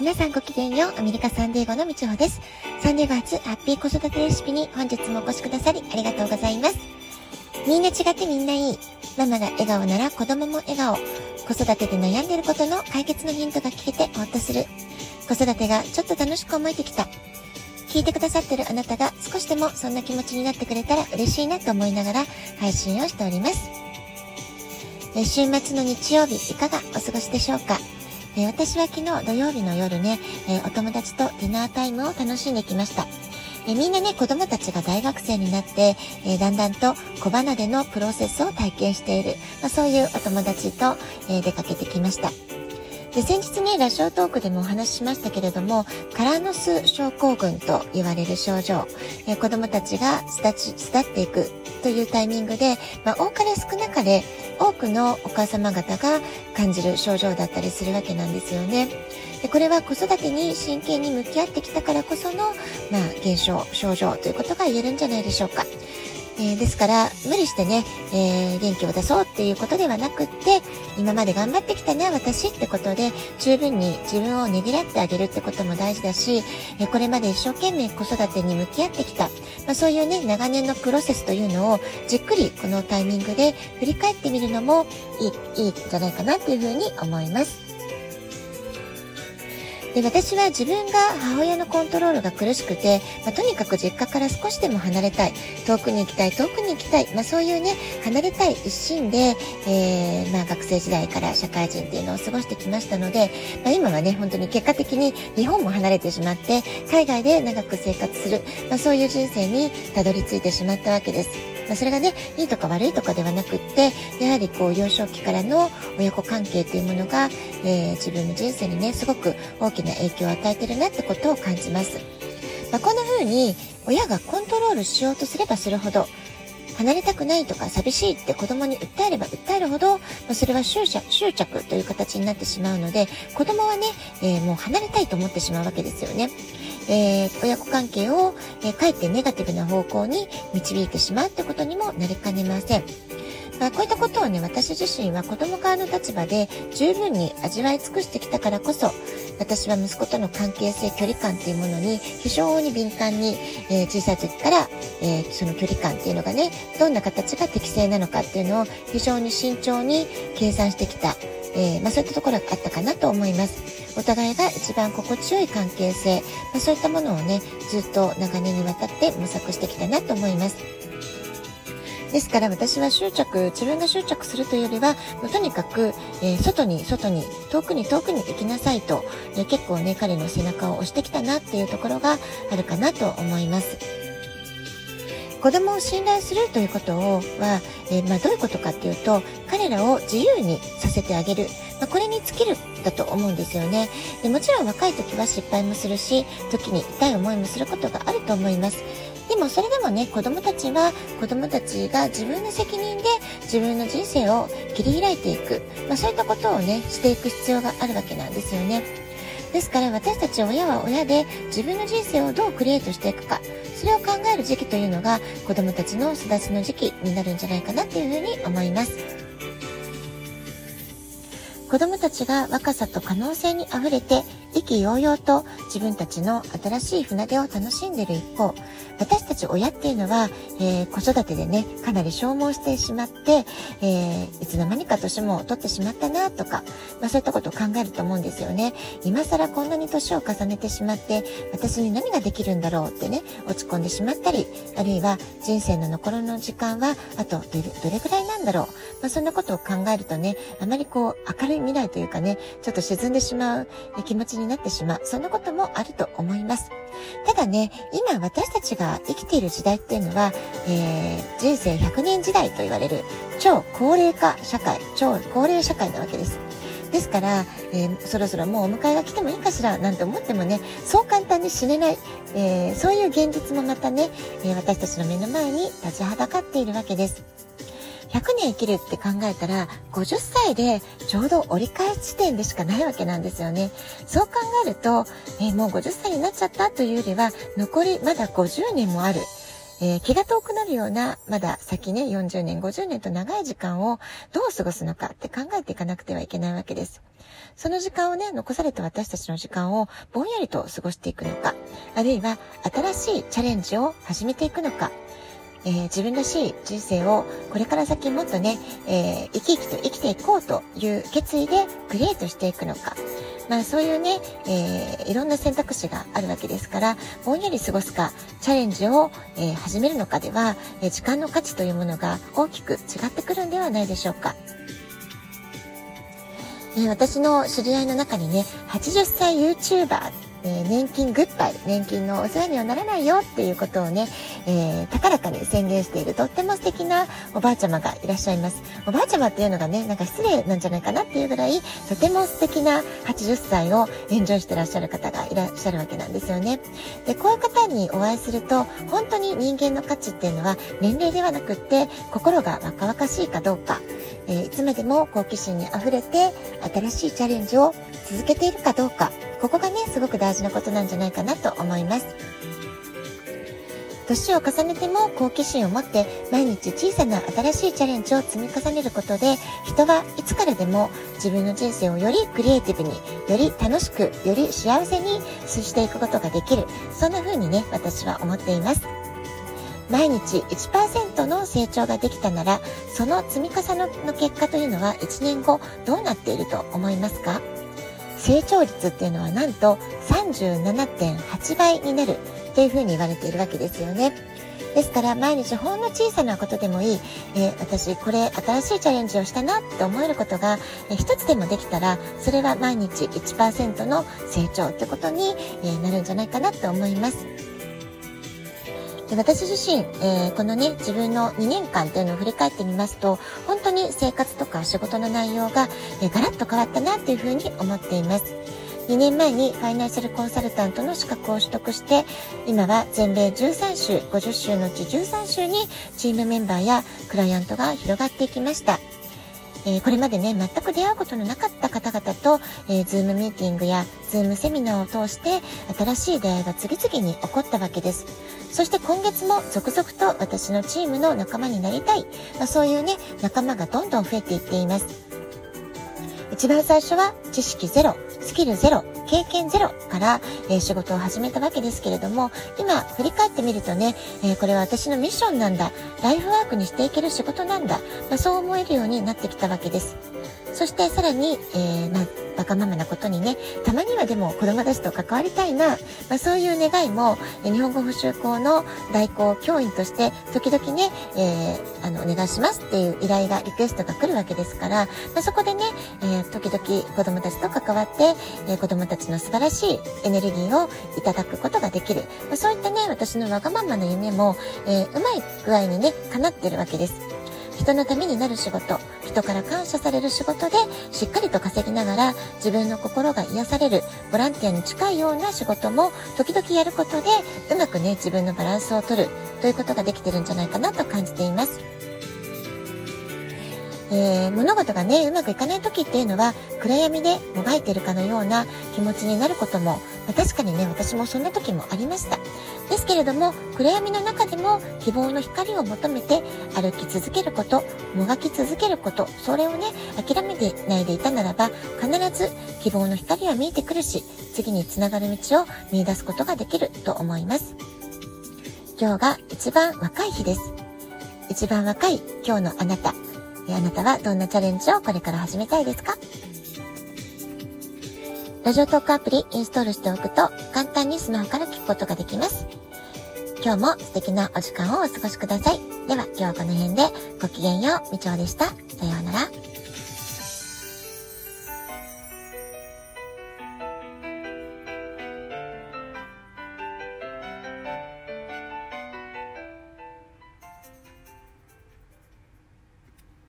皆さんごきげんよう。アメリカサンデーゴのみちほです。サンデーゴ初ハッピー子育てレシピに本日もお越しくださりありがとうございます。みんな違ってみんないい。ママが笑顔なら子供も笑顔。子育てで悩んでることの解決のヒントが聞けてほっとする。子育てがちょっと楽しく思えてきた。聞いてくださってるあなたが少しでもそんな気持ちになってくれたら嬉しいなと思いながら配信をしております。週末の日曜日いかがお過ごしでしょうか？え私は昨日土曜日の夜ね、えお友達とディナータイムを楽しんできました。えみんなね、子供たちが大学生になって、えだんだんと小離れのプロセスを体験している、まあ、そういうお友達と、え出かけてきました。で先日ねラジオトークでもお話ししましたけれどもカラノス症候群と言われる症状、えー、子どもたちが巣立ち巣立っていくというタイミングで、まあ、多かれ少なかれ多くのお母様方が感じる症状だったりするわけなんですよね。でこれは子育てに真剣に向き合ってきたからこその、まあ、現象症状ということが言えるんじゃないでしょうか。えー、ですから、無理してね、えー、元気を出そうっていうことではなくって、今まで頑張ってきたな、私ってことで、十分に自分をねぎらってあげるってことも大事だし、えー、これまで一生懸命子育てに向き合ってきた、まあ、そういうね、長年のプロセスというのを、じっくりこのタイミングで振り返ってみるのもいい、いいんじゃないかなっていうふうに思います。で私は自分が母親のコントロールが苦しくて、まあ、とにかく実家から少しでも離れたい。遠くに行きたい遠くに行きたい、まあ、そういうね離れたい一心で、えー、まあ、学生時代から社会人っていうのを過ごしてきましたので、ま今はね本当に結果的に日本も離れてしまって海外で長く生活する、まそういう人生にたどり着いてしまったわけです。まあ、それがねいいとか悪いとかではなくってやはりこう幼少期からの親子関係というものが、えー、自分の人生にねすごく大きな影響を与えてるなってことを感じます。まあ、こんな風に親がコントロールしようとすればするほど離れたくないとか寂しいって子供に訴えれば訴えるほど、まあ、それは執着執着という形になってしまうので子供はね、えー、もう離れたいと思ってしまうわけですよね。えー、親子関係を、えー、かえってネガティブな方向に導いてしまうってことにもなりかねません。まあ、こういったことをね、私自身は子供側の立場で十分に味わい尽くしてきたからこそ、私は息子との関係性、距離感っていうものに非常に敏感に、えー、小さい時から、えー、その距離感っていうのがね、どんな形が適正なのかっていうのを非常に慎重に計算してきた、えー、まあ、そういったところがあったかなと思います。お互いが一番心地よい関係性、まあ、そういったものをね、ずっと長年にわたって模索してきたなと思います。ですから私は執着、自分が執着するというよりは、もうとにかく、えー、外に外に、遠くに遠くに行きなさいと、え、結構ね、彼の背中を押してきたなっていうところがあるかなと思います。子供を信頼するということは、えー、まあ、どういうことかっていうと彼らを自由にさせてあげる、まあ、これに尽きるだと思うんですよね。でもちろん若い時は失敗もするし時に痛い思いもすることがあると思います。でもそれでもね子供たちは子供たちが自分の責任で自分の人生を切り開いていく、まあ、そういったことをねしていく必要があるわけなんですよね。ですから私たち親は親で自分の人生をどうクリエイトしていくか。それを考える時期というのが子供たちの育ちの時期になるんじゃないかなっていうふうに思います。子供たちが若さと可能性にあふれて意気揚々と自分たちの新しい船出を楽しんでる一方私たち親っていうのは、えー、子育てでねかなり消耗してしまって、えー、いつの間にか年も取ってしまったなとか、まあ、そういったことを考えると思うんですよね。今更こんなに年を重ねてしまって私に何ができるんだろうってね落ち込んでしまったりあるいは人生の残りの時間はあとどれどれぐらいなんだろう、まあ、そんなことを考えるとねあまりこう明るい未来というかねちょっと沈んでしまう気持ちにになってしまうそんなこともあると思いますただね今私たちが生きている時代っていうのは、えー、人生100年時代と言われる超高齢化社会、超高齢社会なわけです。ですから、えー、そろそろもうお迎えが来てもいいかしらなんて思ってもね、そう簡単に死ねない、えー、そういう現実もまたね、えー、私たちの目の前に立ちはだかっているわけです。100年生きるって考えたら50歳でちょうど折り返し地点でしかないわけなんですよね。そう考えると、えー、もう50歳になっちゃったというよりは残りまだ50年もある。えー、気が遠くなるような、まだ先ね、40年、50年と長い時間をどう過ごすのかって考えていかなくてはいけないわけです。その時間をね、残された私たちの時間をぼんやりと過ごしていくのか、あるいは新しいチャレンジを始めていくのか、えー、自分らしい人生をこれから先もっとね、えー、生き生きと生きていこうという決意でクリエイトしていくのか。まあそういうね、えー、いろんな選択肢があるわけですから、ぼんやり過ごすか、チャレンジを、え、始めるのかでは、え、時間の価値というものが大きく違ってくるんではないでしょうか。え私の知り合いの中にね、80歳 YouTuber えー、年金グッバイ、年金のお世話にはならないよっていうことをね、えー、高らかに宣言しているとっても素敵なおばあちゃまがいらっしゃいます。おばあちゃまっていうのがね、なんか失礼なんじゃないかなっていうぐらい、とても素敵な80歳をエンジョイしてらっしゃる方がいらっしゃるわけなんですよね。で、こういう方にお会いすると、本当に人間の価値っていうのは年齢ではなくって、心が若々しいかどうか、えー、いつまでも好奇心に溢れて、新しいチャレンジを続けているかどうか、ここがね、すごく大事なことなんじゃないかなと思います。年を重ねても好奇心を持って毎日小さな新しいチャレンジを積み重ねることで人はいつからでも自分の人生をよりクリエイティブにより楽しくより幸せにしていくことができる。そんな風にね私は思っています。毎日1%の成長ができたならその積み重ねの結果というのは1年後どうなっていると思いますか？成長率っていうのはなんと37.8倍になるというふうに言われているわけですよね。ですから毎日ほんの小さなことでもいい、えー、私これ新しいチャレンジをしたなって思えることが、えー、一つでもできたらそれは毎日1%の成長ってことに、えー、なるんじゃないかなと思います。で私自身、えー、このね、自分の2年間っていうのを振り返ってみますと、本当に生活とか仕事の内容が、えー、ガラッと変わったなっていうふうに思っています。2年前にファイナンシャルコンサルタントの資格を取得して、今は全米13州、50州のうち13州にチームメンバーやクライアントが広がっていきました。えー、これまでね、全く出会うことのなかった方々と、えー、ズームミーティングやズームセミナーを通して、新しい出会いが次々に起こったわけです。そして今月も続々と私のチームの仲間になりたい、まあ、そういうね、仲間がどんどん増えていっています。一番最初は知識ゼロ、スキルゼロ、経験ゼロから、えー、仕事を始めたわけですけれども、今振り返ってみるとね、えー、これは私のミッションなんだ、ライフワークにしていける仕事なんだ、まあ、そう思えるようになってきたわけです。そしてさらに、えー、まあ、わがままなことにね、たまにはでも子供たちと関わりたいな、まあ、そういう願いも、え日本語補習校の代行教員として、時々ね、えー、あの、お願いしますっていう依頼が、リクエストが来るわけですから、まあ、そこでね、えー、時々子供たちと関わって、えー、子供たちの素晴らしいエネルギーをいただくことができる。まあ、そういったね、私のわがままな夢も、えうまい具合にね、叶ってるわけです。人のためになる仕事、人から感謝される仕事でしっかりと稼ぎながら自分の心が癒されるボランティアに近いような仕事も時々やることでうまくね自分のバランスをとるということができてるんじゃないかなと感じています。えー、物事がね、うまくいかない時っていうのは、暗闇でもがいてるかのような気持ちになることも、ま、確かにね、私もそんな時もありました。ですけれども、暗闇の中でも希望の光を求めて歩き続けること、もがき続けること、それをね、諦めてないでいたならば、必ず希望の光は見えてくるし、次につながる道を見出すことができると思います。今日が一番若い日です。一番若い今日のあなた。あなたはどんなチャレンジをこれから始めたいですか？ラジオトークアプリインストールしておくと簡単にスマホから聞くことができます。今日も素敵なお時間をお過ごしください。では今日はこの辺でごきげんよう、みちょうでした。さようなら。